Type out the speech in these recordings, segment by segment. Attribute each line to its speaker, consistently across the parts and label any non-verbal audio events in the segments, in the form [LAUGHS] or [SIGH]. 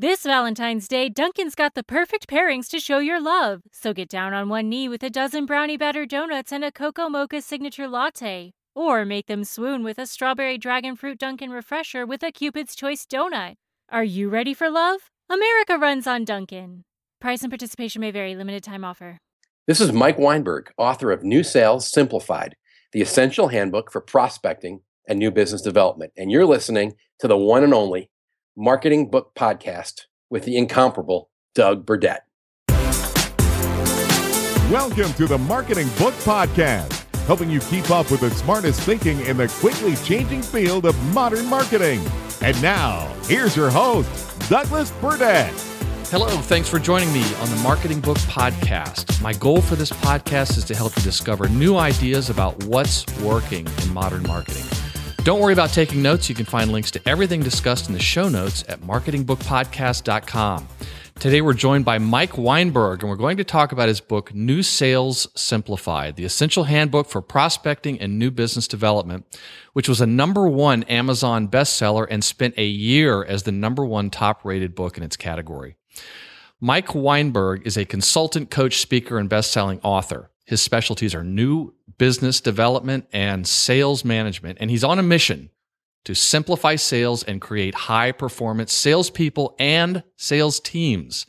Speaker 1: This Valentine's Day, Dunkin's got the perfect pairings to show your love. So get down on one knee with a dozen brownie batter donuts and a cocoa mocha signature latte. Or make them swoon with a strawberry dragon fruit Dunkin' refresher with a Cupid's Choice donut. Are you ready for love? America runs on Dunkin'. Price and participation may vary. Limited time offer.
Speaker 2: This is Mike Weinberg, author of New Sales Simplified, the essential handbook for prospecting and new business development. And you're listening to the one and only Marketing Book Podcast with the incomparable Doug Burdett.
Speaker 3: Welcome to the Marketing Book Podcast, helping you keep up with the smartest thinking in the quickly changing field of modern marketing. And now, here's your host, Douglas Burdett.
Speaker 4: Hello, thanks for joining me on the Marketing Book Podcast. My goal for this podcast is to help you discover new ideas about what's working in modern marketing. Don't worry about taking notes. You can find links to everything discussed in the show notes at marketingbookpodcast.com. Today, we're joined by Mike Weinberg, and we're going to talk about his book, New Sales Simplified, the essential handbook for prospecting and new business development, which was a number one Amazon bestseller and spent a year as the number one top rated book in its category. Mike Weinberg is a consultant, coach, speaker, and best-selling author. His specialties are new business development and sales management, and he's on a mission to simplify sales and create high performance salespeople and sales teams.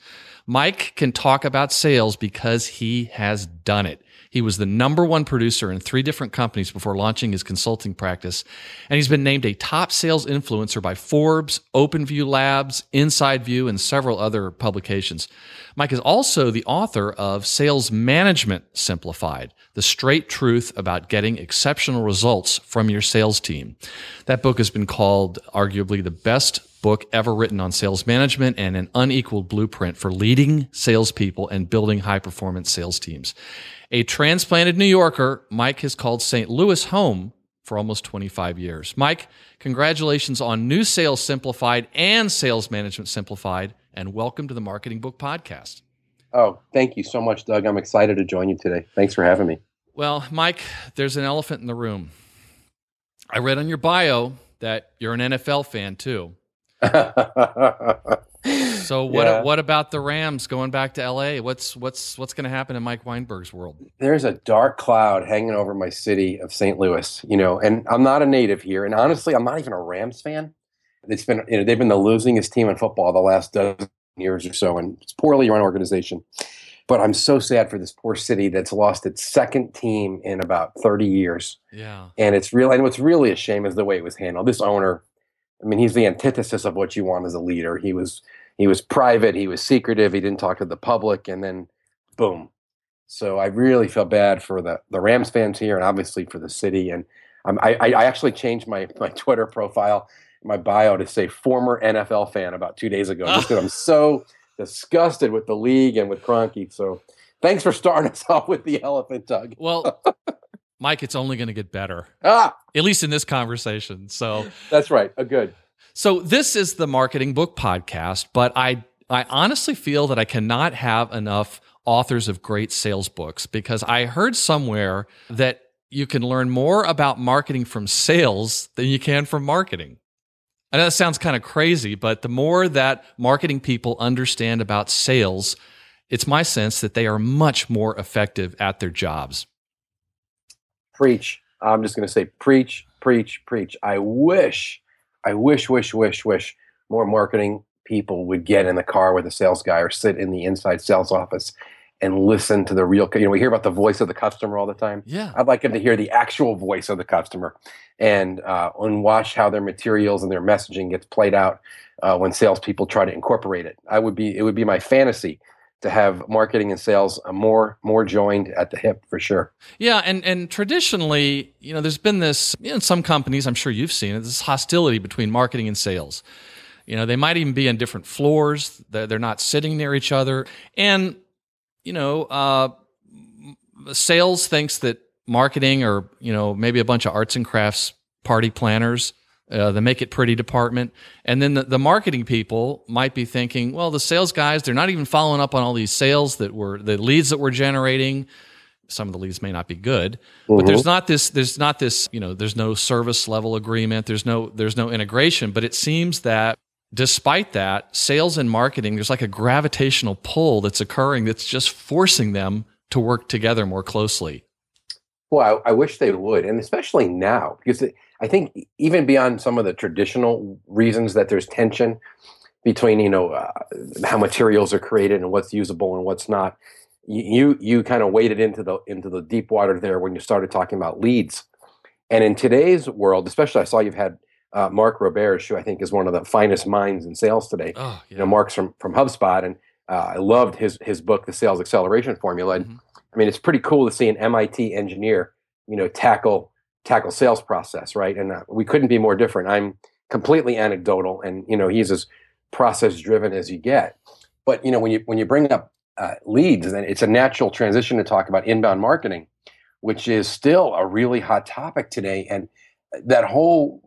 Speaker 4: Mike can talk about sales because he has done it. He was the number one producer in three different companies before launching his consulting practice. And he's been named a top sales influencer by Forbes, OpenView Labs, Inside View, and several other publications. Mike is also the author of Sales Management Simplified, the straight truth about getting exceptional results from your sales team. That book has been called arguably the best book ever written on sales management and an unequaled blueprint for leading salespeople and building high performance sales teams. A transplanted New Yorker, Mike has called St. Louis home for almost 25 years. Mike, congratulations on New Sales Simplified and Sales Management Simplified, and welcome to the Marketing Book Podcast.
Speaker 2: Oh, thank you so much, Doug. I'm excited to join you today. Thanks for having me.
Speaker 4: Well, Mike, there's an elephant in the room. I read on your bio that you're an NFL fan too. [LAUGHS] so what yeah. what about the Rams going back to LA? What's what's what's going to happen in Mike Weinberg's world?
Speaker 2: There's a dark cloud hanging over my city of St. Louis, you know, and I'm not a native here and honestly, I'm not even a Rams fan. It's been you know, they've been the losingest team in football the last dozen years or so and it's poorly run organization. But I'm so sad for this poor city that's lost its second team in about 30 years.
Speaker 4: Yeah.
Speaker 2: And it's really and what's really a shame is the way it was handled. This owner I mean, he's the antithesis of what you want as a leader. He was he was private, he was secretive, he didn't talk to the public, and then boom. So I really feel bad for the the Rams fans here, and obviously for the city. And um, I I actually changed my my [LAUGHS] Twitter profile, my bio to say former NFL fan about two days ago, just because I'm [LAUGHS] so disgusted with the league and with Kroenke. So thanks for starting [LAUGHS] us off with the elephant, Doug.
Speaker 4: Well. Mike, it's only going to get better.
Speaker 2: Ah,
Speaker 4: at least in this conversation. So
Speaker 2: that's right. A good.
Speaker 4: So this is the marketing book podcast, but I I honestly feel that I cannot have enough authors of great sales books because I heard somewhere that you can learn more about marketing from sales than you can from marketing. I know that sounds kind of crazy, but the more that marketing people understand about sales, it's my sense that they are much more effective at their jobs
Speaker 2: preach. I'm just going to say preach, preach, preach. I wish, I wish, wish, wish, wish more marketing people would get in the car with a sales guy or sit in the inside sales office and listen to the real you know we hear about the voice of the customer all the time
Speaker 4: yeah
Speaker 2: i'd like them to hear the actual voice of the customer and uh, and watch how their materials and their messaging gets played out uh, when salespeople try to incorporate it i would be it would be my fantasy to have marketing and sales more more joined at the hip for sure.
Speaker 4: Yeah, and and traditionally, you know, there's been this you know, in some companies, I'm sure you've seen it, this hostility between marketing and sales. You know, they might even be in different floors. They're, they're not sitting near each other, and you know, uh, sales thinks that marketing or you know maybe a bunch of arts and crafts party planners uh, the make it pretty department. And then the, the, marketing people might be thinking, well, the sales guys, they're not even following up on all these sales that were the leads that we're generating. Some of the leads may not be good, mm-hmm. but there's not this, there's not this, you know, there's no service level agreement. There's no, there's no integration, but it seems that despite that, sales and marketing, there's like a gravitational pull that's occurring that's just forcing them to work together more closely.
Speaker 2: Well, I, I wish they would, and especially now, because it, I think even beyond some of the traditional reasons that there's tension between you know uh, how materials are created and what's usable and what's not, you you kind of waded into the into the deep water there when you started talking about leads, and in today's world, especially, I saw you've had uh, Mark Roberge, who I think is one of the finest minds in sales today.
Speaker 4: Oh, yeah.
Speaker 2: You know, Mark's from from HubSpot, and uh, I loved his his book, The Sales Acceleration Formula. And
Speaker 4: Mhm.
Speaker 2: I mean, it's pretty cool to see an MIT engineer, you know, tackle tackle sales process, right? And uh, we couldn't be more different. I'm completely anecdotal, and you know, he's as process driven as you get. But you know, when you when you bring up uh, leads, then it's a natural transition to talk about inbound marketing, which is still a really hot topic today, and that whole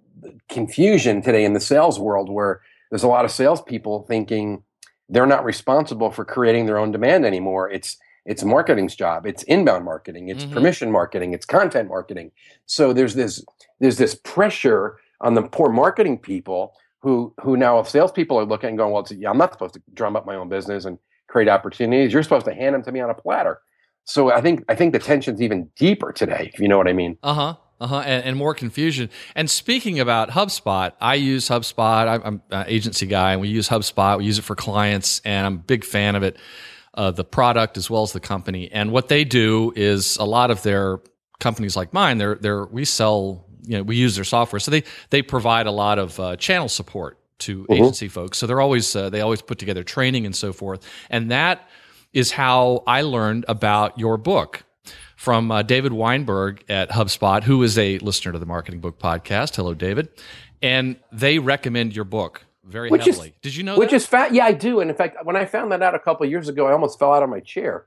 Speaker 2: confusion today in the sales world where there's a lot of salespeople thinking they're not responsible for creating their own demand anymore. It's it's marketing's job. It's inbound marketing. It's
Speaker 4: Mhm.
Speaker 2: permission marketing. It's content marketing. So there's this there's this pressure on the poor marketing people who who now if salespeople are looking and going, well, it's, yeah, I'm not supposed to drum up my own business and create opportunities. You're supposed to hand them to me on a platter. So I think I think the tension's even deeper today. If you know what I mean.
Speaker 4: Uh huh. Uh huh. And, and more confusion. And speaking about HubSpot, I use HubSpot. I'm, I'm an agency guy, and we use HubSpot. We use it for clients, and I'm a big fan of it, uh, the product as well as the company. And what they do is a lot of their companies like mine. They're they're we sell. You know, we use their software, so they they provide a lot of uh, channel support to agency folks. So they're always uh, they always put together training and so forth. And that is how I learned about your book from uh, David Weinberg at HubSpot, who is a listener to the Marketing Book Podcast. Hello, David. And they recommend your book very
Speaker 2: Which is-
Speaker 4: heavily. Did you know
Speaker 2: Which
Speaker 4: that?
Speaker 2: is fat. Yeah, I do. And in fact, when I found that out a couple of years ago, I almost fell out of my chair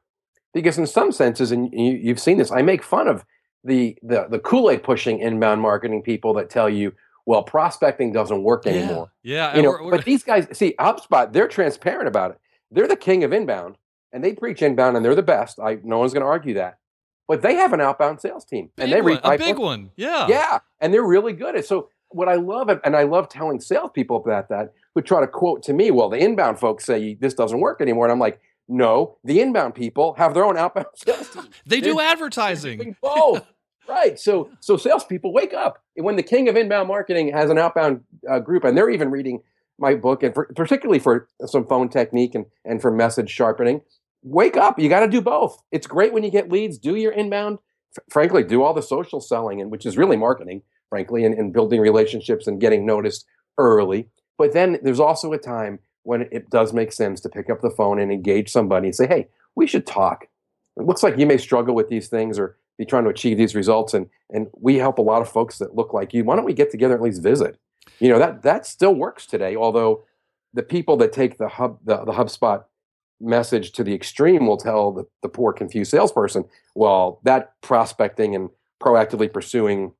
Speaker 2: because, in some senses, and you, you've seen this, I make fun of the the, the Kool Aid pushing inbound marketing people that tell you, well, prospecting doesn't work anymore.
Speaker 4: Yeah.
Speaker 2: You know,
Speaker 4: we're- we're-
Speaker 2: but these guys, see, HubSpot, they're transparent about it. They're the king of inbound, and they preach inbound, and they're the best. I no one's going to argue that. But they have an outbound sales team, and they
Speaker 4: big one, a big
Speaker 2: book.
Speaker 4: one. Yeah.
Speaker 2: Yeah, and they're really good at. So what I love, and I love telling salespeople about that, who try to quote to me, "Well, the inbound folks say this doesn't work anymore," and I'm like, "No, the inbound people have their own outbound [LAUGHS] sales team.
Speaker 4: They do advertising.
Speaker 2: both." [LAUGHS] Right. So so salespeople wake up. And when the king of inbound marketing has an outbound uh, group, and they're even reading my book, and for, particularly for some phone technique and and for message sharpening, wake up. You got to do both. It's great when you get leads. Do your inbound. F- frankly, do all the social selling, and which is really marketing, frankly, and, and building relationships and getting noticed early. But then there's also a time when it does make sense to pick up the phone and engage somebody and say, "Hey, we should talk." It looks like you may struggle with these things or be trying to achieve these results, and and we help a lot of folks that look like you. Why don't we get together and at least visit? You know that that still works today. Although the people that take the hub the, the HubSpot message to the extreme will tell the, the poor confused salesperson, well, that prospecting and proactively pursuing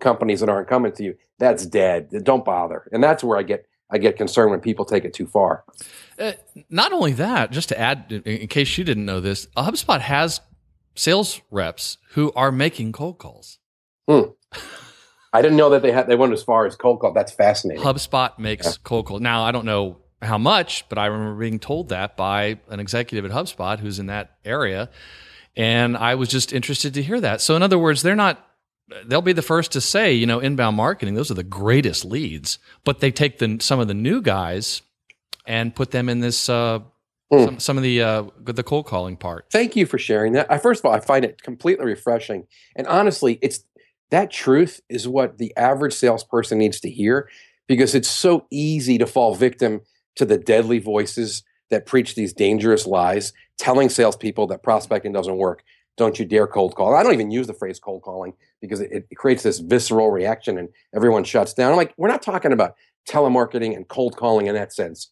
Speaker 2: companies that aren't coming to you, that's dead. Don't bother. And that's where I get I get concerned when people take it too far.
Speaker 4: Uh, not only that, just to add, in, in case you didn't know this, HubSpot has sales reps who are making cold calls. Hmm.
Speaker 2: I didn't know that they had they went as far as cold call. That's fascinating.
Speaker 4: HubSpot makes cold call. Now, I don't know how much, but I remember being told that by an executive at HubSpot who's in that area. And I was just interested to hear that. So, in other words, they're not, they'll be the first to say, you know, inbound marketing, those are the greatest leads, but they take the, some of the new guys and put them in this, uh,
Speaker 2: Hmm.
Speaker 4: some, some of the, uh, the cold calling part.
Speaker 2: Thank you for sharing that. I first of all, I find it completely refreshing. And honestly, it's that truth is what the average salesperson needs to hear because it's so easy to fall victim to the deadly voices that preach these dangerous lies, telling salespeople that prospecting doesn't work. Don't you dare cold call. I don't even use the phrase cold calling because it, it creates this visceral reaction and everyone shuts down. I'm like, we're not talking about telemarketing and cold calling in that sense.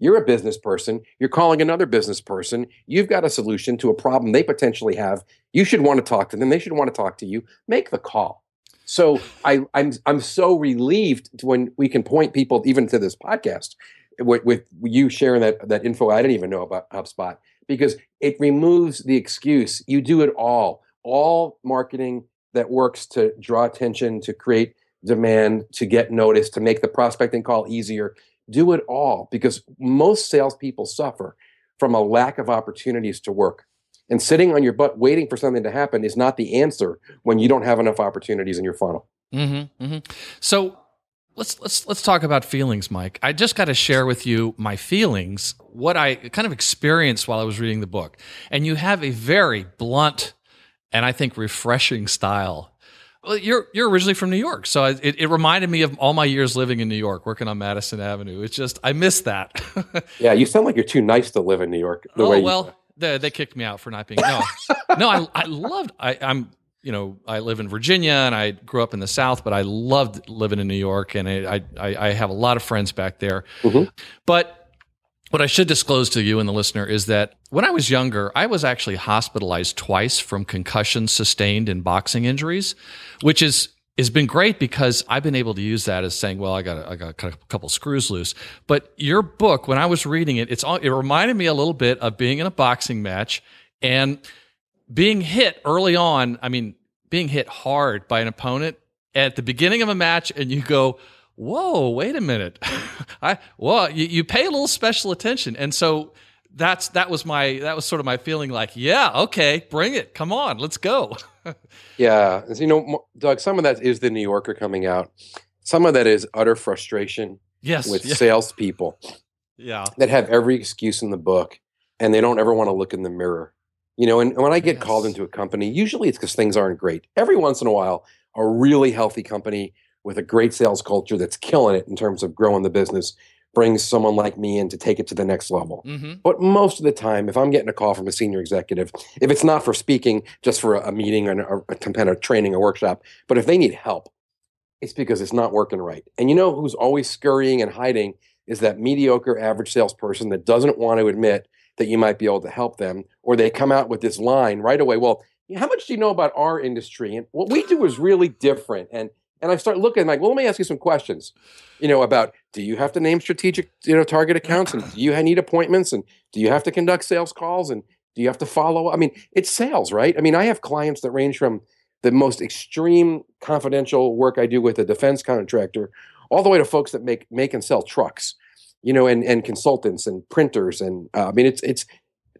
Speaker 2: You're a business person. You're calling another business person. You've got a solution to a problem they potentially have. You should want to talk to them. They should want to talk to you. Make the call. So I, I'm I'm so relieved when we can point people even to this podcast with, with you sharing that that info I didn't even know about HubSpot because it removes the excuse. You do it all. All marketing that works to draw attention, to create demand, to get noticed, to make the prospecting call easier. do it all because most salespeople suffer from a lack of opportunities to work. And sitting on your butt waiting for something to happen is not the answer when you don't have enough opportunities in your funnel.
Speaker 4: Mm-hmm, mm-hmm. So let's let's let's talk about feelings, Mike. I just got to share with you my feelings, what I kind of experienced while I was reading the book. And you have a very blunt and I think refreshing style. Well, you're you're originally from New York, so it, it reminded me of all my years living in New York, working on Madison Avenue. It's just I miss that. [LAUGHS]
Speaker 2: yeah, you sound like you're too nice to live in New York.
Speaker 4: The oh well, you- they, they kicked me out for not being no, no. I I loved. I, I'm you know, I live in Virginia and I grew up in the South, but I loved living in New York, and I I, I have a lot of friends back there. Mm-hmm. But what I should disclose to you and the listener is that when I was younger, I was actually hospitalized twice from concussions sustained in boxing injuries, which is has been great because I've been able to use that as saying, well, I got a, I got a couple screws loose. But your book, when I was reading it, it's all, it reminded me a little bit of being in a boxing match and being hit early on, I mean, being hit hard by an opponent at the beginning of a match, and you go, "Whoa, wait a minute!" [LAUGHS] I well, you, you pay a little special attention, and so that's that was my that was sort of my feeling. Like, yeah, okay, bring it, come on, let's go. [LAUGHS]
Speaker 2: yeah, you know, Doug, some of that is the New Yorker coming out. Some of that is utter frustration.
Speaker 4: Yes,
Speaker 2: with
Speaker 4: yeah.
Speaker 2: salespeople.
Speaker 4: Yeah,
Speaker 2: that have every excuse in the book, and they don't ever want to look in the mirror. You know, and when I get yes. called into a company, usually it's because things aren't great. Every once in a while, a really healthy company with a great sales culture that's killing it in terms of growing the business brings someone like me in to take it to the next level. Mm-hmm. But most of the time, if I'm getting a call from a senior executive, if it's not for speaking, just for a, meeting or a, a kind of training or workshop, but if they need help, it's because it's not working right. And you know who's always scurrying and hiding is that mediocre average salesperson that doesn't want to admit that you might be able to help them, or they come out with this line right away. Well, how much do you know about our industry? And what we do is really different. And and I start looking like, well, let me ask you some questions, you know, about do you have to name strategic, you know, target accounts, and do you need appointments, and do you have to conduct sales calls, and do you have to follow? I mean, it's sales, right? I mean, I have clients that range from the most extreme confidential work I do with a defense contractor, all the way to folks that make make and sell trucks you know, and and consultants and printers and uh, I mean it's it's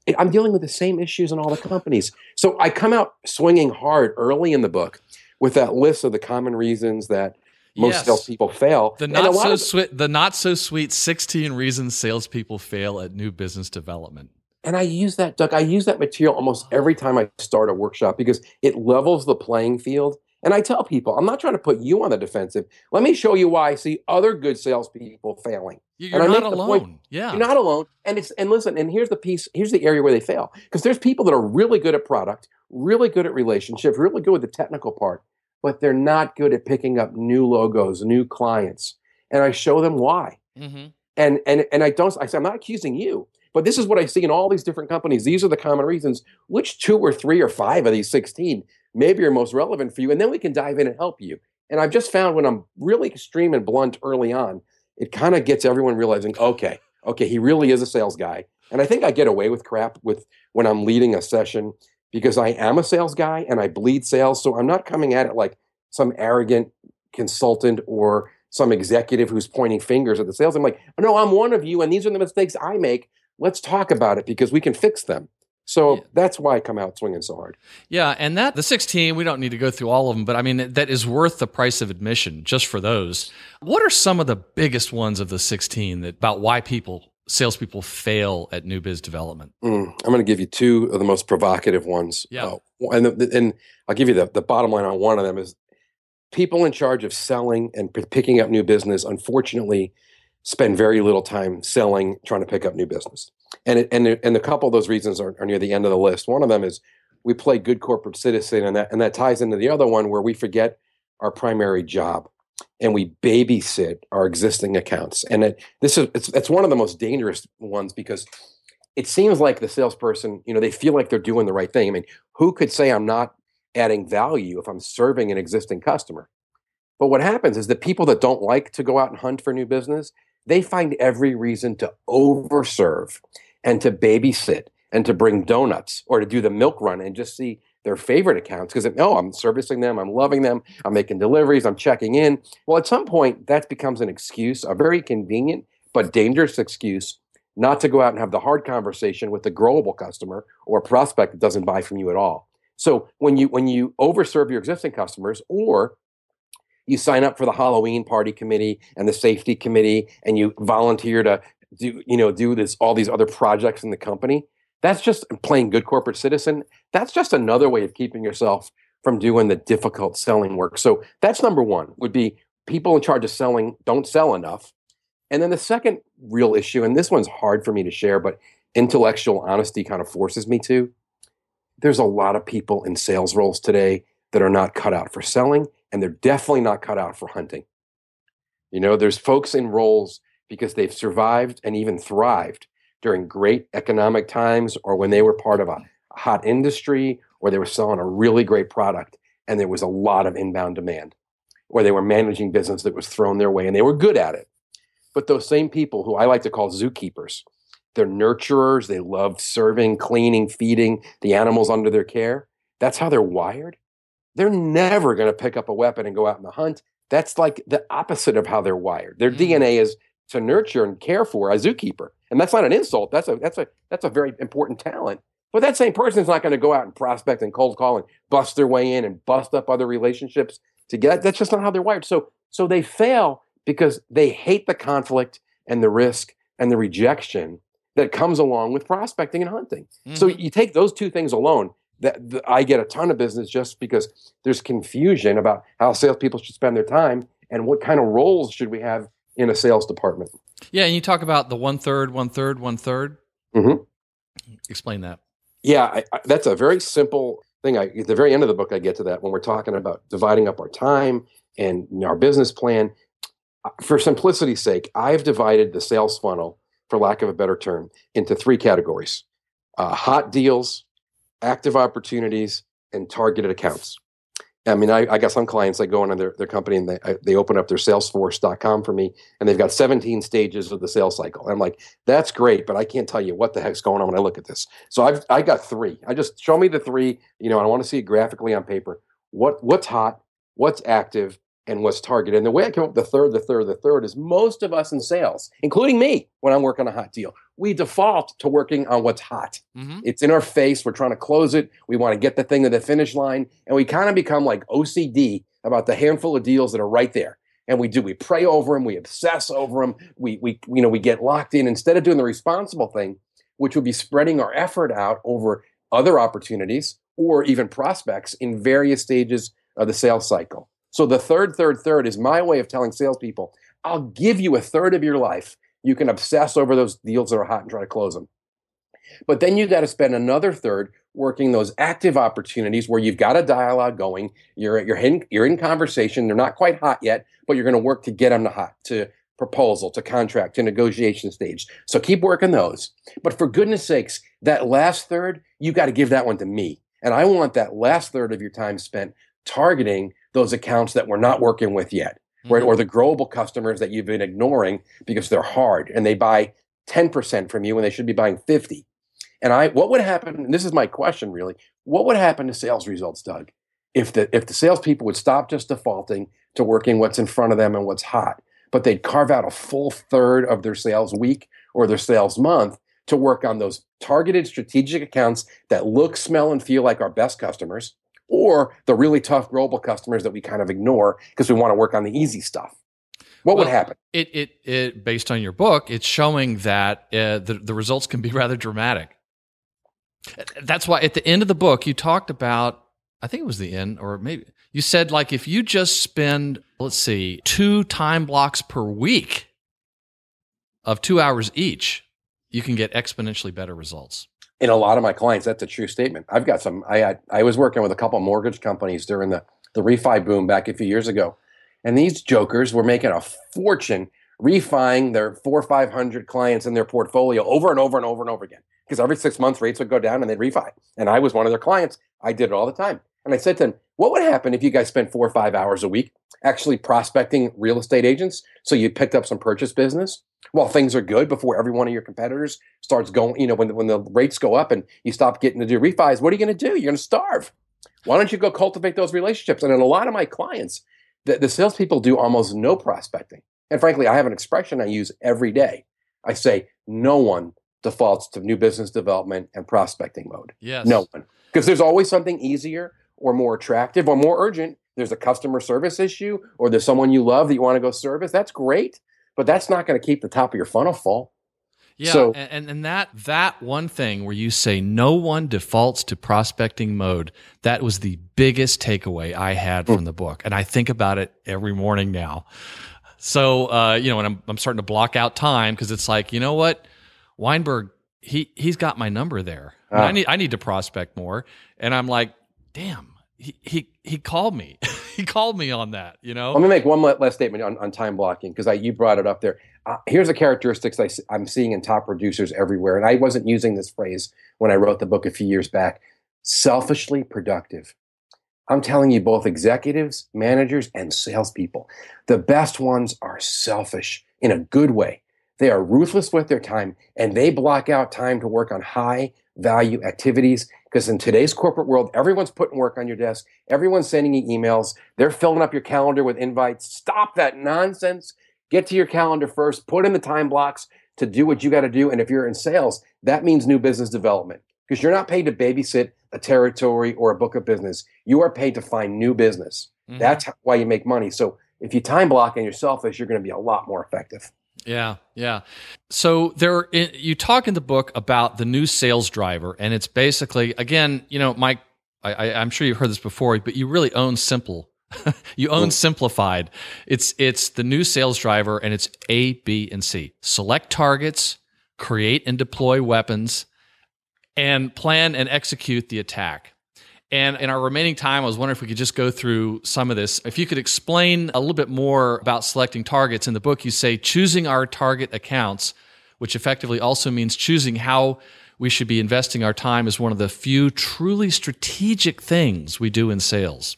Speaker 2: it, I'm dealing with the same issues in all the companies. So I come out swinging hard early in the book with that list of the common reasons that most yes. salespeople fail.
Speaker 4: The not so sweet, the not so sweet 16 reasons salespeople fail at new business development.
Speaker 2: And I use that, Doug. I use that material almost every time I start a workshop because it levels the playing field and I tell people, I'm not trying to put you on the defensive. Let me show you why I see other good salespeople failing.
Speaker 4: You're not alone. Point, yeah,
Speaker 2: you're not alone. And it's and listen. And here's the piece. Here's the area where they fail because there's people that are really good at product, really good at relationship, really good with the technical part, but they're not good at picking up new logos, new clients. And I show them why. Mm-hmm. And and and I don't. I say I'm not accusing you. But this is what I see in all these different companies. These are the common reasons. Which two or three or five of these 16 maybe are most relevant for you. And then we can dive in and help you. And I've just found when I'm really extreme and blunt early on, it kind of gets everyone realizing, okay, okay, he really is a sales guy. And I think I get away with crap with when I'm leading a session because I am a sales guy and I bleed sales. So I'm not coming at it like some arrogant consultant or some executive who's pointing fingers at the sales. I'm like, no, I'm one of you, and these are the mistakes I make. Let's talk about it because we can fix them. So yeah. that's why I come out swinging so hard.
Speaker 4: Yeah, and that the 16, we don't need to go through all of them, but I mean that is worth the price of admission just for those. What are some of the biggest ones of the 16 that about why people salespeople fail at new biz development?
Speaker 2: Mm, I'm going to give you two of the most provocative ones.
Speaker 4: Yeah, uh,
Speaker 2: and the, and I'll give you the the bottom line on one of them is people in charge of selling and p- picking up new business. Unfortunately, spend very little time selling, trying to pick up new business. And it, and and a couple of those reasons are, are near the end of the list. One of them is we play good corporate citizen, and that and that ties into the other one where we forget our primary job and we babysit our existing accounts. And it, this is it's, it's one of the most dangerous ones because it seems like the salesperson, you know, they feel like they're doing the right thing. I mean, who could say I'm not adding value if I'm serving an existing customer? But what happens is that people that don't like to go out and hunt for new business, they find every reason to overserve and to babysit and to bring donuts or to do the milk run and just see their favorite accounts because oh i'm servicing them i'm loving them i'm making deliveries i'm checking in well at some point that becomes an excuse a very convenient but dangerous excuse not to go out and have the hard conversation with the growable customer or prospect that doesn't buy from you at all. So when you when you overserve your existing customers or you sign up for the Halloween party committee and the safety committee and you volunteer to do you know do this all these other projects in the company that's just playing good corporate citizen. That's just another way of keeping yourself from doing the difficult selling work. So that's number one would be people in charge of selling don't sell enough. And then the second real issue and this one's hard for me to share but intellectual honesty kind of forces me to. There's a lot of people in sales roles today that are not cut out for selling and they're definitely not cut out for hunting you know there's folks in roles because they've survived and even thrived during great economic times or when they were part of a hot industry or they were selling a really great product and there was a lot of inbound demand or they were managing business that was thrown their way and they were good at it. But those same people who I like to call zookeepers, they're nurturers, they love serving, cleaning, feeding the animals under their care. That's how they're wired. They're never going to pick up a weapon and go out and hunt. That's like the opposite of how they're wired. Their mm. DNA is to nurture and care for a zookeeper. And that's not an insult. That's a that's a that's a very important talent. But that same person is not going to go out and prospect and cold call and bust their way in and bust up other relationships to get that's just not how they're wired. So so they fail because they hate the conflict and the risk and the rejection that comes along with prospecting and hunting. Mm-hmm. So you take those two things alone, that, I get a ton of business just because there's confusion about how salespeople should spend their time and what kind of roles should we have in a sales department.
Speaker 4: Yeah, and you talk about the one third, one third, one third.
Speaker 2: Mm-hmm.
Speaker 4: Explain that.
Speaker 2: Yeah, I, I, that's a very simple thing. I, at the very end of the book, I get to that when we're talking about dividing up our time and our business plan. Uh, for simplicity's sake, I've divided the sales funnel, for lack of a better term, into three categories: uh, hot deals, active opportunities, and targeted accounts. I mean, I, I, got some clients that go into their, their company and they, I, they open up their salesforce.com for me and they've got 17 stages of the sales cycle. I'm like, that's great, but I can't tell you what the heck's going on when I look at this. So I've I got three. I just show me the three, you know, I want to see it graphically on paper. What what's hot, what's active, and what's targeted. And the way I come up with the third, the third, the third is most of us in sales, including me, when I'm working on a hot deal, we default to working on what's hot. Mm-hmm. It's in our face. We're trying to close it. We want to get the thing to the finish line. And we kind of become like OCD about the handful of deals that are right there. And we do, we pray over them, we obsess over them, we, we, you know, we get locked in instead of doing the responsible thing, which would be spreading our effort out over other opportunities or even prospects in various stages of the sales cycle. So the third, third, third is my way of telling salespeople, I'll give you a third of your life. You can obsess over those deals that are hot and try to close them. But then you got to spend another third working those active opportunities where you've got a dialogue going. You're you're in you're in conversation. They're not quite hot yet, but you're going to work to get them to hot to proposal to contract to negotiation stage. So keep working those. But for goodness sakes, that last third, you got to give that one to me. And I want that last third of your time spent targeting those accounts that we're not working with yet, mm-hmm. right? Or the growable customers that you've been ignoring because they're hard and they buy 10% from you when they should be buying 50. And I what would happen, and this is my question really, what would happen to sales results, Doug, if the if the salespeople would stop just defaulting to working what's in front of them and what's hot, but they'd carve out a full third of their sales week or their sales month to work on those targeted strategic accounts that look, smell, and feel like our best customers or the really tough global customers that we kind of ignore because we want to work on the easy stuff. What well, would happen?
Speaker 4: It, it, it, based on your book, it's showing that uh, the, the results can be [LAUGHS] rather dramatic. That's why at the end of the book, you talked about, I think it was the end, or maybe you said, like, if you just spend, let's see, two time blocks per week of two hours each, you can get exponentially better results
Speaker 2: in a lot of my clients, that's a true statement. I've got some. I had, I was working with a couple mortgage companies during the the refi boom back a few years ago, and these jokers were making a fortune refining their four or five hundred clients in their portfolio over and over and over and over again. Because every six months rates would go down and they'd refi. And I was one of their clients. I did it all the time. And I said to them, "What would happen if you guys spent four or five hours a week actually prospecting real estate agents so you picked up some purchase business?" While things are good before every one of your competitors starts going, you know, when, when the rates go up and you stop getting to do refis, what are you going to do? You're going to starve. Why don't you go cultivate those relationships? And in a lot of my clients, the, the salespeople do almost no prospecting. And frankly, I have an expression I use every day. I say, no one defaults to new business development and prospecting mode.
Speaker 4: Yes.
Speaker 2: No one. Because there's always something easier or more attractive or more urgent. There's a customer service issue or there's someone you love that you want to go service. That's great, but that's not going to keep the top of your funnel full.
Speaker 4: Yeah,
Speaker 2: So-
Speaker 4: and and that that one thing where you say no one defaults to prospecting mode, that was the biggest takeaway I had
Speaker 2: Hmm.
Speaker 4: from the book, and I think about it every morning now. So uh, you know, and I'm I'm starting to block out time because it's like you know what, Weinberg he he's got my number there. And I
Speaker 2: Ah.
Speaker 4: need I need to prospect more, and I'm like, damn, he he he called me, [LAUGHS] [LAUGHS] he called me on that, you know.
Speaker 2: Let me make one la- last statement on, on time blocking because you brought it up there. Uh, here's the characteristics I, am seeing in top producers everywhere. And I wasn't using this phrase when I wrote the book a few years back selfishly productive. I'm telling you, both executives, managers, and salespeople, the best ones are selfish in a good way. They are ruthless with their time and they block out time to work on high value activities. Because in today's corporate world, everyone's putting work on your desk, everyone's sending you emails, they're filling up your calendar with invites. Stop that nonsense. Get to your calendar first, put in the time blocks to do what you got to do. And if you're in sales, that means new business development because you're not paid to babysit a territory or a book of business. You are paid to find new business.
Speaker 4: Mhm.
Speaker 2: That's why you make money. So if you time block and you're selfish, you're going to be a lot more effective.
Speaker 4: Yeah, yeah. So there, you talk in the book about the new sales driver, and it's basically again, you know, Mike. I, I'm sure you've heard this before, but you really own Simple. [LAUGHS] you own. Simplified. It's it's the new sales driver, and it's A, B, and C. Select targets, create and deploy weapons, and plan and execute the attack. And in our remaining time, I was wondering if we could just go through some of this. If you could explain a little bit more about selecting targets. In the book, you say choosing our target accounts, which effectively also means choosing how we should be investing our time, is one of the few truly strategic things we do in sales.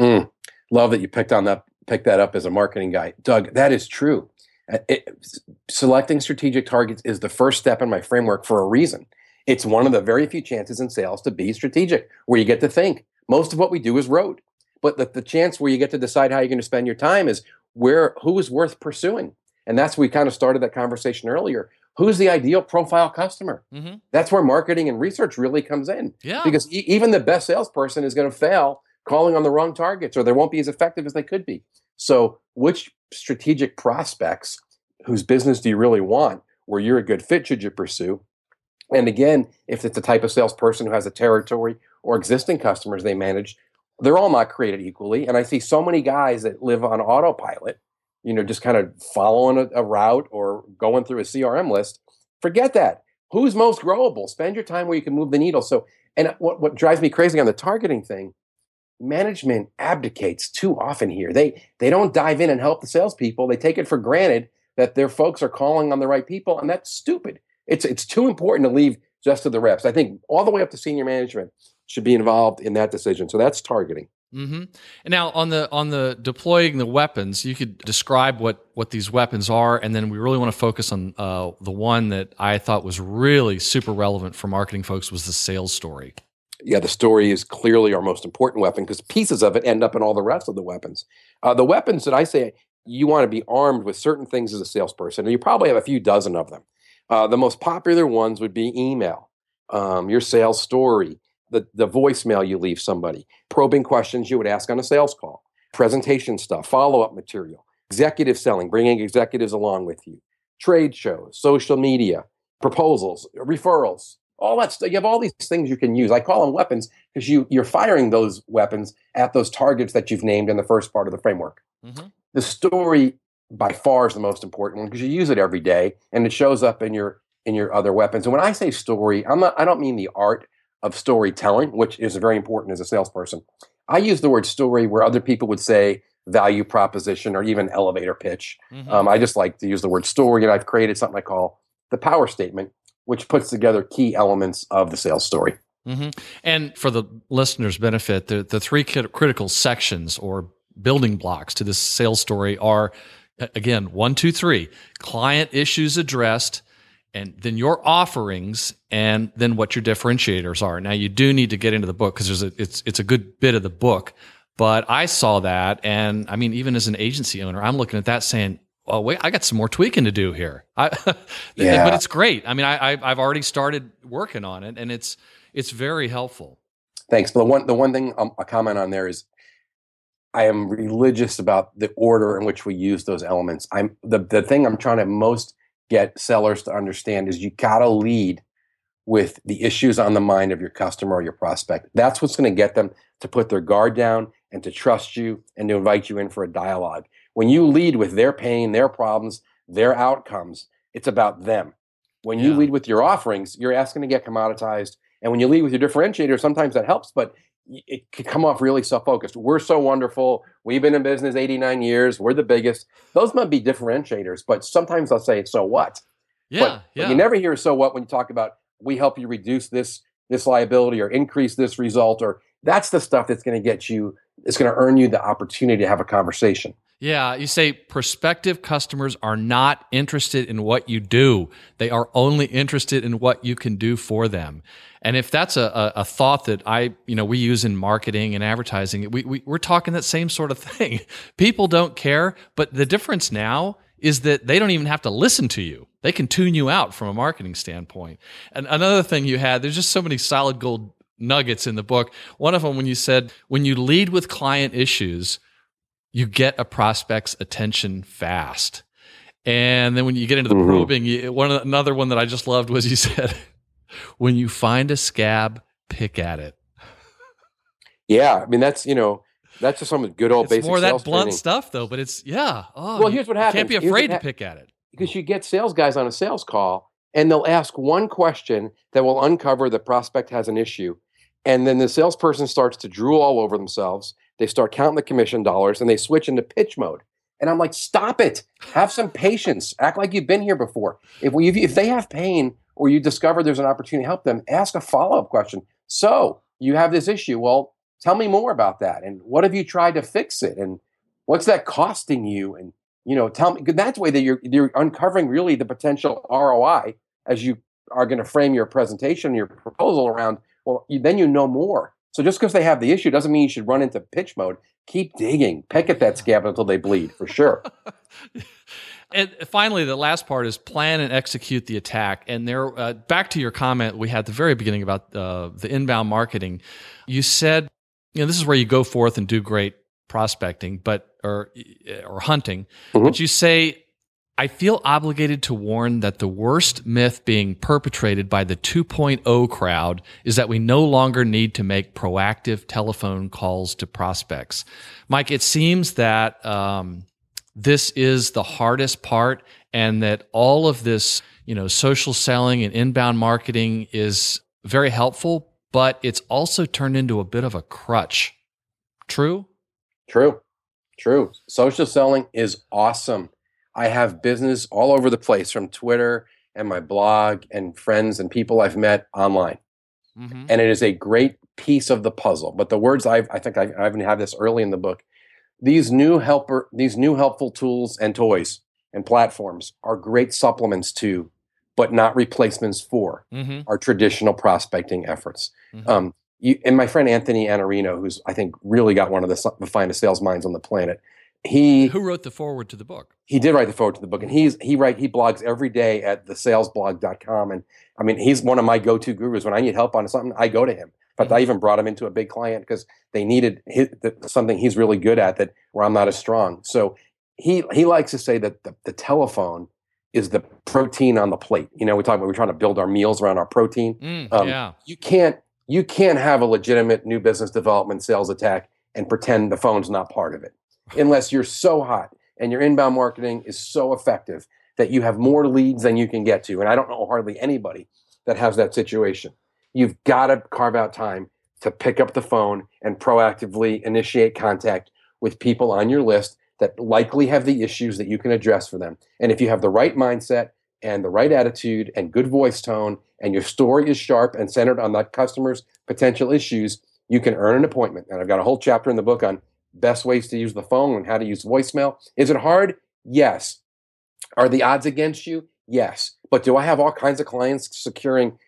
Speaker 2: Mm. Love that you picked on that, picked that up as a marketing guy, Doug. That is true. Uh, it- selecting strategic targets is the first step in my framework for a reason. It's one of the very few chances in sales to be strategic, where you get to think. Most of what we do is road, but the, the chance where you get to decide how you're going to spend your time is where who is worth pursuing, and that's we kind of started that conversation earlier. Who's the ideal profile customer?
Speaker 4: Mm-hmm.
Speaker 2: That's where marketing and research really comes in
Speaker 4: Yeah.
Speaker 2: because e- even the best salesperson is going to fail calling on the wrong targets or they won't be as effective as they could be. So, which strategic prospects whose business do you really want where you're a good fit should you pursue? And again, if it's the type of salesperson who has a territory or existing customers they manage, they're all not created equally. And I see so many guys that live on autopilot, you know, just kind of following a, a route or going through a CRM list. Forget that. Who's most growable? Spend your time where you can move the needle. So, and what, what drives me crazy on the targeting thing, management abdicates too often here. They they don't dive in and help the salespeople. They take it for granted that their folks are calling on the right people, and that's stupid. It's it's too important to leave just to the reps. I think all the way up to senior management should be involved in that decision. So that's targeting.
Speaker 4: Mm-hmm. And now on the on the deploying the weapons, you could describe what what these weapons are, and then we really want to focus on uh, the one that I thought was really super relevant for marketing folks was the sales story.
Speaker 2: yeah, the story is clearly our most important weapon because pieces of it end up in all the rest of the weapons. Uh, the weapons that I say you want to be armed with certain things as a salesperson, and you probably have a few dozen of them. Uh, the most popular ones would be email, um, your sales story, the, the voicemail you leave somebody, probing questions you would ask on a sales call, presentation stuff, follow up material, executive selling, bringing executives along with you, trade shows, social media, proposals, referrals, all that stuff. You have all these things you can use. I call them weapons because you you're firing those weapons at those targets that you've named in the first part of the framework.
Speaker 4: Mm-hmm.
Speaker 2: The story by far is the most important one because you use it every day and it shows up in your in your other weapons. And when I say story, I'm not I don't mean the art of storytelling, which is very important as a salesperson. I use the word story where other people would say value proposition or even elevator pitch.
Speaker 4: Mm-hmm.
Speaker 2: Um, I just like to use the word story, and I've created something I call the power statement, which puts together key elements of the sales story.
Speaker 4: Mm-hmm. And for the listeners' benefit, the, the three critical sections or building blocks to this sales story are again one, two, three client issues addressed, and then your offerings, and then what your differentiators are. Now, you do need to get into the book because there's a it's it's a good bit of the book. But I saw that, and I mean, even as an agency owner, I'm looking at that saying, oh wait, I got some more tweaking to do here. [LAUGHS] I,
Speaker 2: Yeah.
Speaker 4: but it's great. I mean, I, I I've already started working on it, and it's it's very helpful.
Speaker 2: Thanks. But the one the one thing um, a comment on there is I am religious about the order in which we use those elements. I'm the the thing I'm trying to most get sellers to understand is you gotta lead with the issues on the mind of your customer or your prospect. That's what's going to get them to put their guard down and to trust you and to invite you in for a dialogue. When you lead with their pain, their problems, their outcomes, it's about them. When you lead with your offerings, you're asking to get commoditized. And when you lead with your differentiator, sometimes that helps, but it can come off really self-focused. We're so wonderful. We've been in business 89 years. We're the biggest. Those might be differentiators, but sometimes I'll say, so what?
Speaker 4: Yeah,
Speaker 2: but,
Speaker 4: yeah.
Speaker 2: but you never hear so what when you talk about we help you reduce this this liability or increase this result or that's the stuff that's going to get you it's going to earn you the opportunity to have a conversation.
Speaker 4: Yeah, you say prospective customers are not interested in what you do. They are only interested in what you can do for them. And if that's a, a, a thought that I, you know, we use in marketing and advertising, we, we, we're talking that same sort of [LAUGHS] thing. People don't care, but the difference now is that they don't even have to listen to you. They can tune you out from a marketing standpoint. And another thing you had, there's just so many solid gold nuggets in the book. One of them, when you said, when you lead with client issues, you get a prospect's attention fast. And then when you get into the
Speaker 2: Mhm.
Speaker 4: probing, you, one another one that I just loved was you [LAUGHS] said, when you find a scab, pick at it.
Speaker 2: Yeah, I mean that's you know that's just some good old
Speaker 4: It's
Speaker 2: basic
Speaker 4: more that blunt
Speaker 2: training.
Speaker 4: stuff though, but it's yeah. Oh,
Speaker 2: Well, here's what happens. Can't be
Speaker 4: afraid to pick at it.
Speaker 2: because you get sales guys on a sales call and they'll ask one question that will uncover the prospect has an issue. And then the salesperson starts to drool all over themselves. They start counting the commission dollars and they switch into pitch mode. And I'm like, stop it. Have some patience. Act like you've been here before. If, we, if, they have pain or you discover there's an opportunity to help them, ask a follow up question. So you have this issue. Well, tell me more about that. And what have you tried to fix it? And what's that costing you? And you know, tell me. That's the way that you're you're uncovering really the potential ROI as you are going to frame your presentation, your proposal around. Well, you, then you know more. So just because they have the issue doesn't mean you should run into pitch mode. Keep digging, peck at that scab until they bleed, for sure. [LAUGHS]
Speaker 4: And finally, the last part is plan and execute the attack. And there, uh, back to your comment we had at the very beginning about uh, the inbound marketing. You said, you know, this is where you go forth and do great prospecting, but or or hunting.
Speaker 2: Mhm.
Speaker 4: But you say, I feel obligated to warn that the worst myth being perpetrated by the 2.0 crowd is that we no longer need to make proactive telephone calls to prospects. Mike, it seems that um, this is the hardest part, and that all of this, you know, social selling and inbound marketing is very helpful, but it's also turned into a bit of a crutch. True?
Speaker 2: True, true. Social selling is awesome. I have business all over the place from Twitter and my blog and friends and people I've met online.
Speaker 4: Mm-hmm.
Speaker 2: and it is a great piece of the puzzle. But the words I've, I think I, I even have this early in the book. These new helper, these new helpful tools and toys and platforms are great supplements to, but not replacements for
Speaker 4: Mm-hmm.
Speaker 2: our traditional prospecting efforts.
Speaker 4: Mhm.
Speaker 2: Um, you, and my friend Anthony Iannarino, who's I think really got one of the, the finest sales minds on the planet, he
Speaker 4: Who wrote the foreword to the book?
Speaker 2: he did write the foreword to the book and he's he write he blogs every day at thesalesblog.com and i mean he's one of my go-to gurus. When i need help on something i go to him. In fact i even brought him into a big client because they needed his, the, something he's really good at that where i'm not as strong. So he he likes to say that the, the telephone is the protein on the plate. You know we talk about we're trying to build our meals around our protein.
Speaker 4: Mm,
Speaker 2: Um,
Speaker 4: yeah.
Speaker 2: you can't you can't have a legitimate new business development sales attack and pretend the phone's not part of it unless you're so hot and your inbound marketing is so effective that you have more leads than you can get to. And i don't know hardly anybody that has that situation. You've got to carve out time to pick up the phone and proactively initiate contact with people on your list that likely have the issues that you can address for them. And if you have the right mindset and the right attitude and good voice tone and your story is sharp and centered on that customer's potential issues, you can earn an appointment. And I've got a whole chapter in the book on best ways to use the phone and how to use voicemail. Is it hard? Yes. Are the odds against you? Yes. But do I have all kinds of clients securing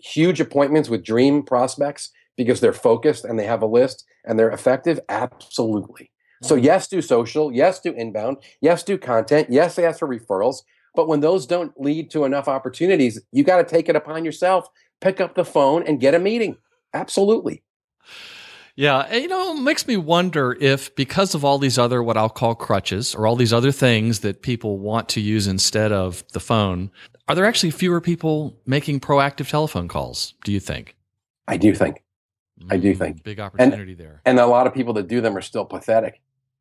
Speaker 2: huge appointments with dream prospects because they're focused and they have a list and they're effective? Absolutely. So mm-hmm. yes, do social. Yes, do inbound. Yes, do content. Yes, ask for referrals. But when those don't lead to enough opportunities, you got to take it upon yourself. Pick up the phone and get a meeting. Absolutely.
Speaker 4: Yeah, you know, it makes me wonder if because of all these other what I'll call crutches or all these other things that people want to use instead of the phone, are there actually fewer people making proactive telephone calls, do you think?
Speaker 2: I do think. I do
Speaker 4: Mm,
Speaker 2: think.
Speaker 4: Big opportunity there.
Speaker 2: And a lot of people that do them are still pathetic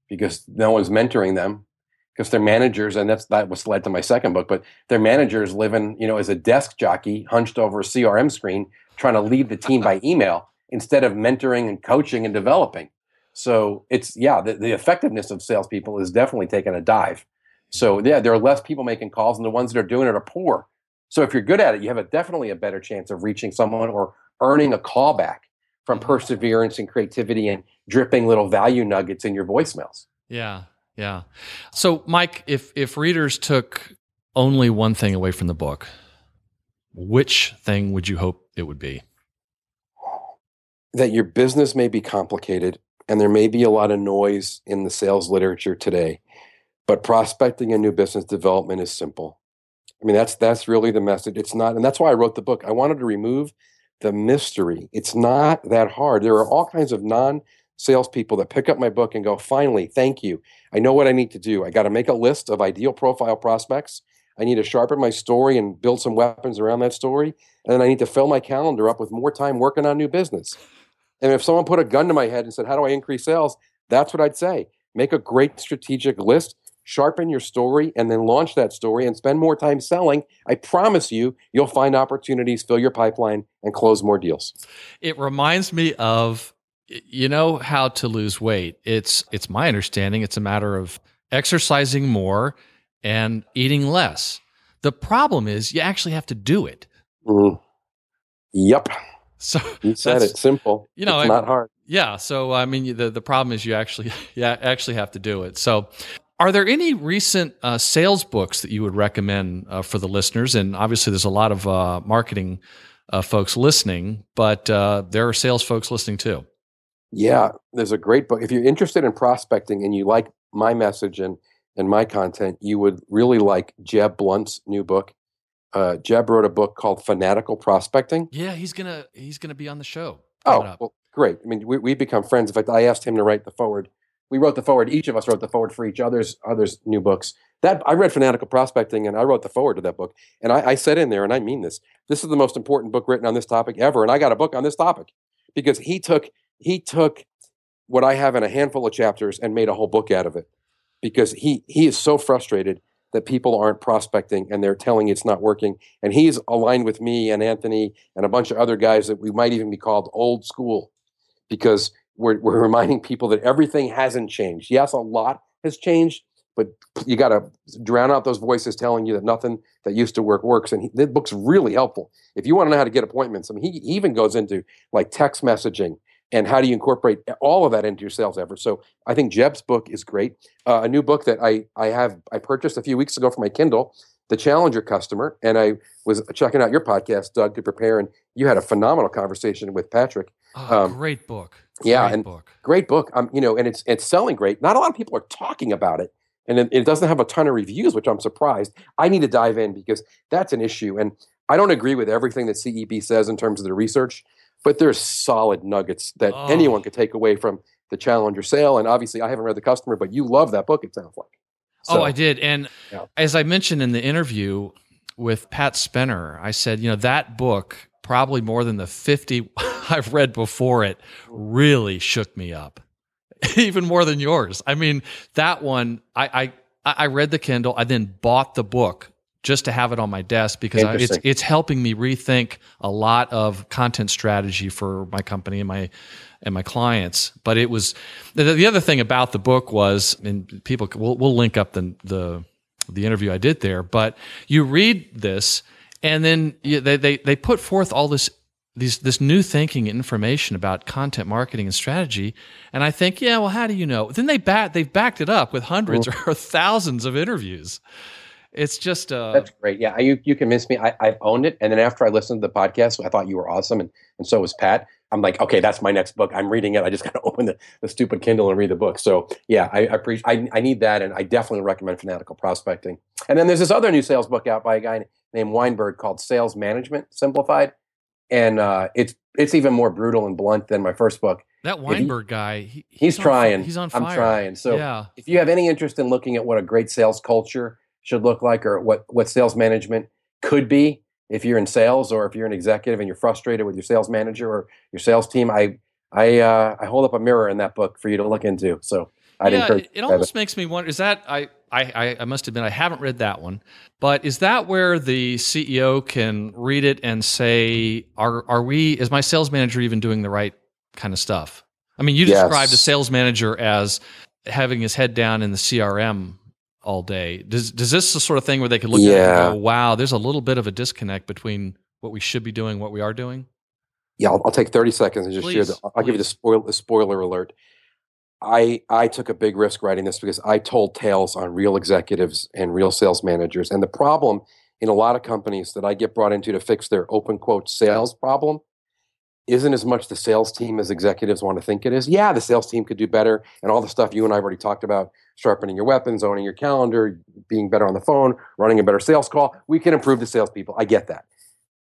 Speaker 2: because no one's mentoring them because their managers, and that's that was led to my second book, but their managers living, you know, as a desk jockey hunched over a CRM screen trying to lead the team by email instead of mentoring and coaching and developing. So it's yeah, the, the effectiveness of salespeople is definitely taking a dive. So yeah, there are less people making calls, and the ones that are doing it are poor. So if you're good at it, you have a definitely a better chance of reaching someone or earning a callback from mm-hmm. perseverance and creativity and dripping little value nuggets in your voicemails.
Speaker 4: Yeah, yeah. So, Mike, if if readers took only one thing away from the book, which thing would you hope it would be?
Speaker 2: That your business may be complicated and there may be a lot of noise in the sales literature today, but prospecting and new business development is simple. I mean, that's that's really the message. It's not, and that's why I wrote the book. I wanted to remove the mystery. It's not that hard. There are all kinds of non salespeople that pick up my book and go, finally, thank you. I know what I need to do. I got to make a list of ideal profile prospects. I need to sharpen my story and build some weapons around that story. And then I need to fill my calendar up with more time working on new business. And if someone put a gun to my head and said, How do I increase sales? That's what I'd say. Make a great strategic list, sharpen your story, and then launch that story and spend more time selling. I promise you, you'll find opportunities, fill your pipeline, and close more deals.
Speaker 4: It reminds me of you know how to lose weight. It's it's my understanding it's a matter of exercising more and eating less. The problem is you actually have to do it.
Speaker 2: Mm. Yep. [LAUGHS]
Speaker 4: So
Speaker 2: You said it. Simple.
Speaker 4: you know,
Speaker 2: it's not hard.
Speaker 4: Yeah. So I mean, the the problem is you actually [LAUGHS] yeah actually have to do it. So, are there any recent uh, sales books that you would recommend uh, for the listeners? And obviously, there's a lot of uh, marketing uh, folks listening, but uh, there are sales folks listening too.
Speaker 2: Yeah, there's a great book. If you're interested in prospecting and you like my message and and my content, you would really like Jeb Blount's new book. Uh, Jeb wrote a book called Fanatical Prospecting.
Speaker 4: Yeah, he's gonna he's gonna be on the show.
Speaker 2: Oh, well, great. I mean, we, we've become friends. In fact, I asked him to write the foreword. We wrote the foreword. Each of us wrote the foreword for each other's others' new books. That I read Fanatical Prospecting, and I wrote the foreword to that book. And I, I said in there, and I mean this: this is the most important book written on this topic ever. And I got a book on this topic because he took he took what I have in a handful of chapters and made a whole book out of it. Because he he is so frustrated that people aren't prospecting and they're telling it's not working. And he's aligned with me and Anthony and a bunch of other guys that we might even be called old school because we're, we're [LAUGHS] reminding people that everything hasn't changed. Yes, a lot has changed, but you got to drown out those voices telling you that nothing that used to work works. And he, the book's really helpful. If you want to know how to get appointments, I mean, he even goes into like text messaging and how do you incorporate all of that into your sales effort. So I think Jeb's book is great. Uh, a new book that I, I have I purchased a few weeks ago for my Kindle, The Challenger Customer, and I was checking out your podcast, Doug, to prepare, and you had a phenomenal conversation with Patrick.
Speaker 4: Oh,
Speaker 2: Um,
Speaker 4: great book.
Speaker 2: yeah,
Speaker 4: Great
Speaker 2: and-
Speaker 4: book.
Speaker 2: Great book, um, you know, and it's it's selling great. Not a lot of people are talking about it, and it, it doesn't have a ton of reviews, which I'm surprised. I need to dive in because that's an issue, and I don't agree with everything that CEB says in terms of the research, but there's solid nuggets that
Speaker 4: Oh.
Speaker 2: anyone could take away from the Challenger sale. And obviously, I haven't read the customer, but you love that book. It sounds like.
Speaker 4: oh, I did. And
Speaker 2: Yeah.
Speaker 4: as I mentioned in the interview with Pat Spenner, I said, you know, that book, probably more than the 50 [LAUGHS] I've read before it, really shook me up. [LAUGHS] Even more than yours. I mean, that one, I, I, I read the Kindle. I then bought the book just to have it on my desk because I, it's it's helping me rethink a lot of content strategy for my company and my and my clients. But it was the, the other thing about the book was, and people we'll, we'll link up the the the interview I did there. But you read this, and then you, they they they put forth all this these this new thinking and information about content marketing and strategy. And I think, yeah, well, how do you know? Then they back they've backed it up with hundreds [LAUGHS] or thousands of interviews. It's just uh,
Speaker 2: That's great. Yeah, you you convinced me. I, I've owned it, and then after I listened to the podcast, I thought you were awesome, and and so was Pat. I'm like, okay, that's my next book. I'm reading it. I just [LAUGHS] got to open the, the stupid Kindle and read the book. So yeah, I, I appreciate. I, I need that, and I definitely recommend Fanatical Prospecting. And then there's this other new sales book out by a guy named Weinberg called Sales Management Simplified, and uh, it's it's even more brutal and blunt than my first book.
Speaker 4: That Weinberg he, guy, he,
Speaker 2: he's, he's trying.
Speaker 4: he's on fire.
Speaker 2: I'm trying. So yeah. if you have any interest in looking at what a great sales culture should look like, or what what sales management could be, if you're in sales or if you're an executive and you're frustrated with your sales manager or your sales team, I I uh, I hold up a mirror in that book for you to look into. So I'd
Speaker 4: yeah,
Speaker 2: encourage.
Speaker 4: It almost makes me wonder: is that I, I I must admit I haven't read that one, but is that where the CEO can read it and say, "Are are we? Is my sales manager even doing the right kind of stuff?" I mean, you yes. described a sales manager as having his head down in the CRM all day. Does does this the sort of thing where they could look yeah. at it and go, "Wow, there's a little bit of a disconnect between what we should be doing, what we are doing"?
Speaker 2: Yeah, I'll, I'll take thirty seconds and just please, share. The, I'll please. give you the spoil the spoiler alert. I I took a big risk writing this because I told tales on real executives and real sales managers, and the problem in a lot of companies that I get brought into to fix their open quote sales problem isn't as much the sales team as executives want to think it is. Yeah, the sales team could do better, and all the stuff you and I have already talked about sharpening your weapons, owning your calendar, being better on the phone, running a better sales call. We can improve the salespeople. I get that.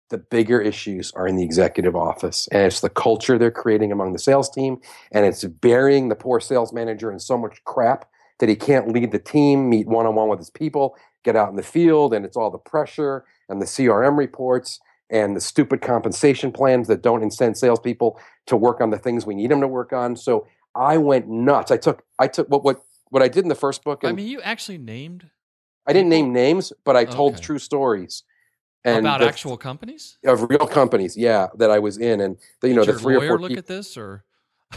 Speaker 2: The bigger issues are in the executive office, and it's the culture they're creating among the sales team, and it's burying the poor sales manager in so much crap that he can't lead the team, meet one on one with his people, get out in the field, and it's all the pressure and the CRM reports and the stupid compensation plans that don't incent salespeople to work on the things we need them to work on. So I went nuts. I took I took what what what I did in the first book.
Speaker 4: I mean, you actually named.
Speaker 2: I didn't name names, but I told okay. true stories.
Speaker 4: And about the, actual companies
Speaker 2: of real companies, yeah, that I was in, and the, you
Speaker 4: Did
Speaker 2: know the three
Speaker 4: or
Speaker 2: four.
Speaker 4: Look
Speaker 2: people,
Speaker 4: at this, or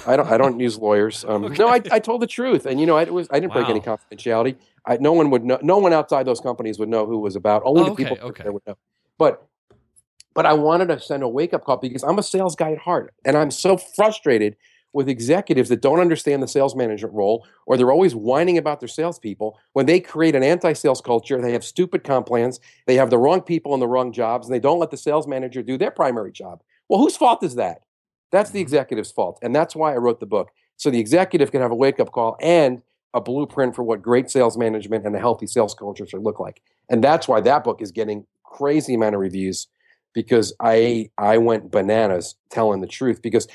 Speaker 2: I don't. I don't [LAUGHS] use lawyers. Um, okay. No, I, I told the truth, and you know, I was. I didn't wow. break any confidentiality. I, no one would know. No one outside those companies would know who was about. Only oh, the
Speaker 4: okay,
Speaker 2: people
Speaker 4: okay.
Speaker 2: would know. But but I wanted to send a wake up call because I'm a sales guy at heart, and I'm so frustrated with executives that don't understand the sales management role, or they're always whining about their salespeople. When they create an anti-sales culture, they have stupid comp plans, they have the wrong people in the wrong jobs, and they don't let the sales manager do their primary job. Well, whose fault is that? That's the mm-hmm. executive's fault, and that's why I wrote the book. So the executive can have a wake up call and a blueprint for what great sales management and a healthy sales culture should look like. And that's why that book is getting crazy amount of reviews because I I went bananas telling the truth because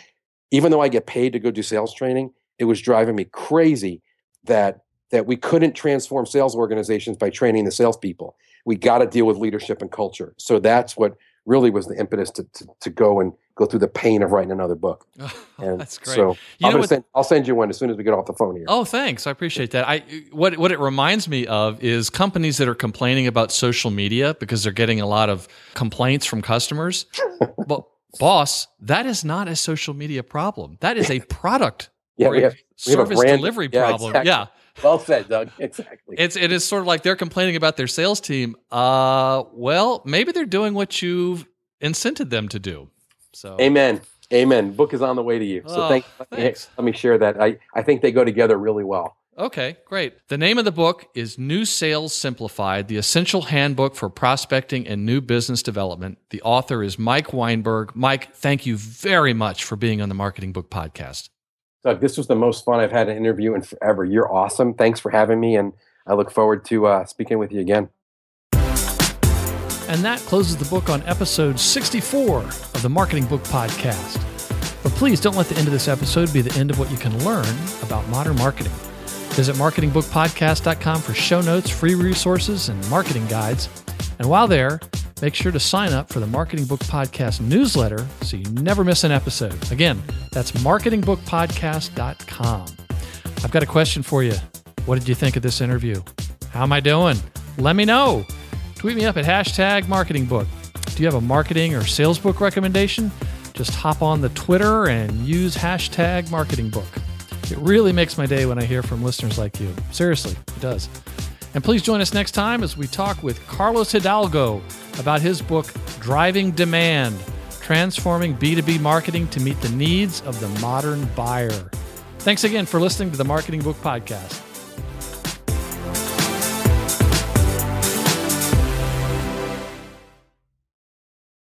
Speaker 2: even though I get paid to go do sales training, it was driving me crazy that that we couldn't transform sales organizations by training the salespeople. We got to deal with leadership and culture. So that's what really was the impetus to, to, to go and go through the pain of writing another book. [LAUGHS]
Speaker 4: And that's great.
Speaker 2: So you I'll, send, I'll send you one as soon as we get off the phone here.
Speaker 4: Oh, thanks. I appreciate that. I what what it reminds me of is companies that are complaining about social media because they're getting a lot of complaints from customers. [LAUGHS] but boss, that is not a social media problem. That is a product [LAUGHS]
Speaker 2: yeah,
Speaker 4: or have, service brand, delivery yeah, problem.
Speaker 2: Exactly.
Speaker 4: Yeah.
Speaker 2: Well said, Doug. Exactly.
Speaker 4: It's it is sort of like they're complaining about their sales team. Uh, well, maybe they're doing what you've incented them to do. So,
Speaker 2: amen, amen. Book is on the way to you. So,
Speaker 4: oh,
Speaker 2: thank,
Speaker 4: thanks.
Speaker 2: Let me share that. I I think they go together really well.
Speaker 4: Okay, great. The name of the book is New Sales Simplified The Essential Handbook for Prospecting and New Business Development. The author is Mike Weinberg. Mike, thank you very much for being on the Marketing Book Podcast.
Speaker 2: Doug, this was the most fun I've had an interview in forever. You're awesome. Thanks for having me, and I look forward to uh, speaking with you again.
Speaker 4: And that closes the book on episode 64 of the Marketing Book Podcast. But please don't let the end of this episode be the end of what you can learn about modern marketing. Visit marketingbookpodcast.com for show notes, free resources, and marketing guides. And while there, make sure to sign up for the Marketing Book Podcast newsletter so you never miss an episode. Again, that's marketingbookpodcast.com. I've got a question for you. What did you think of this interview? How am I doing? Let me know. Tweet me up at hashtag marketing book. Do you have a marketing or sales book recommendation? Just hop on the Twitter and use hashtag marketing book. It really makes my day when I hear from listeners like you. Seriously, it does. And please join us next time as we talk with Carlos Hidalgo about his book, Driving Demand Transforming B2B Marketing to Meet the Needs of the Modern Buyer. Thanks again for listening to the Marketing Book Podcast.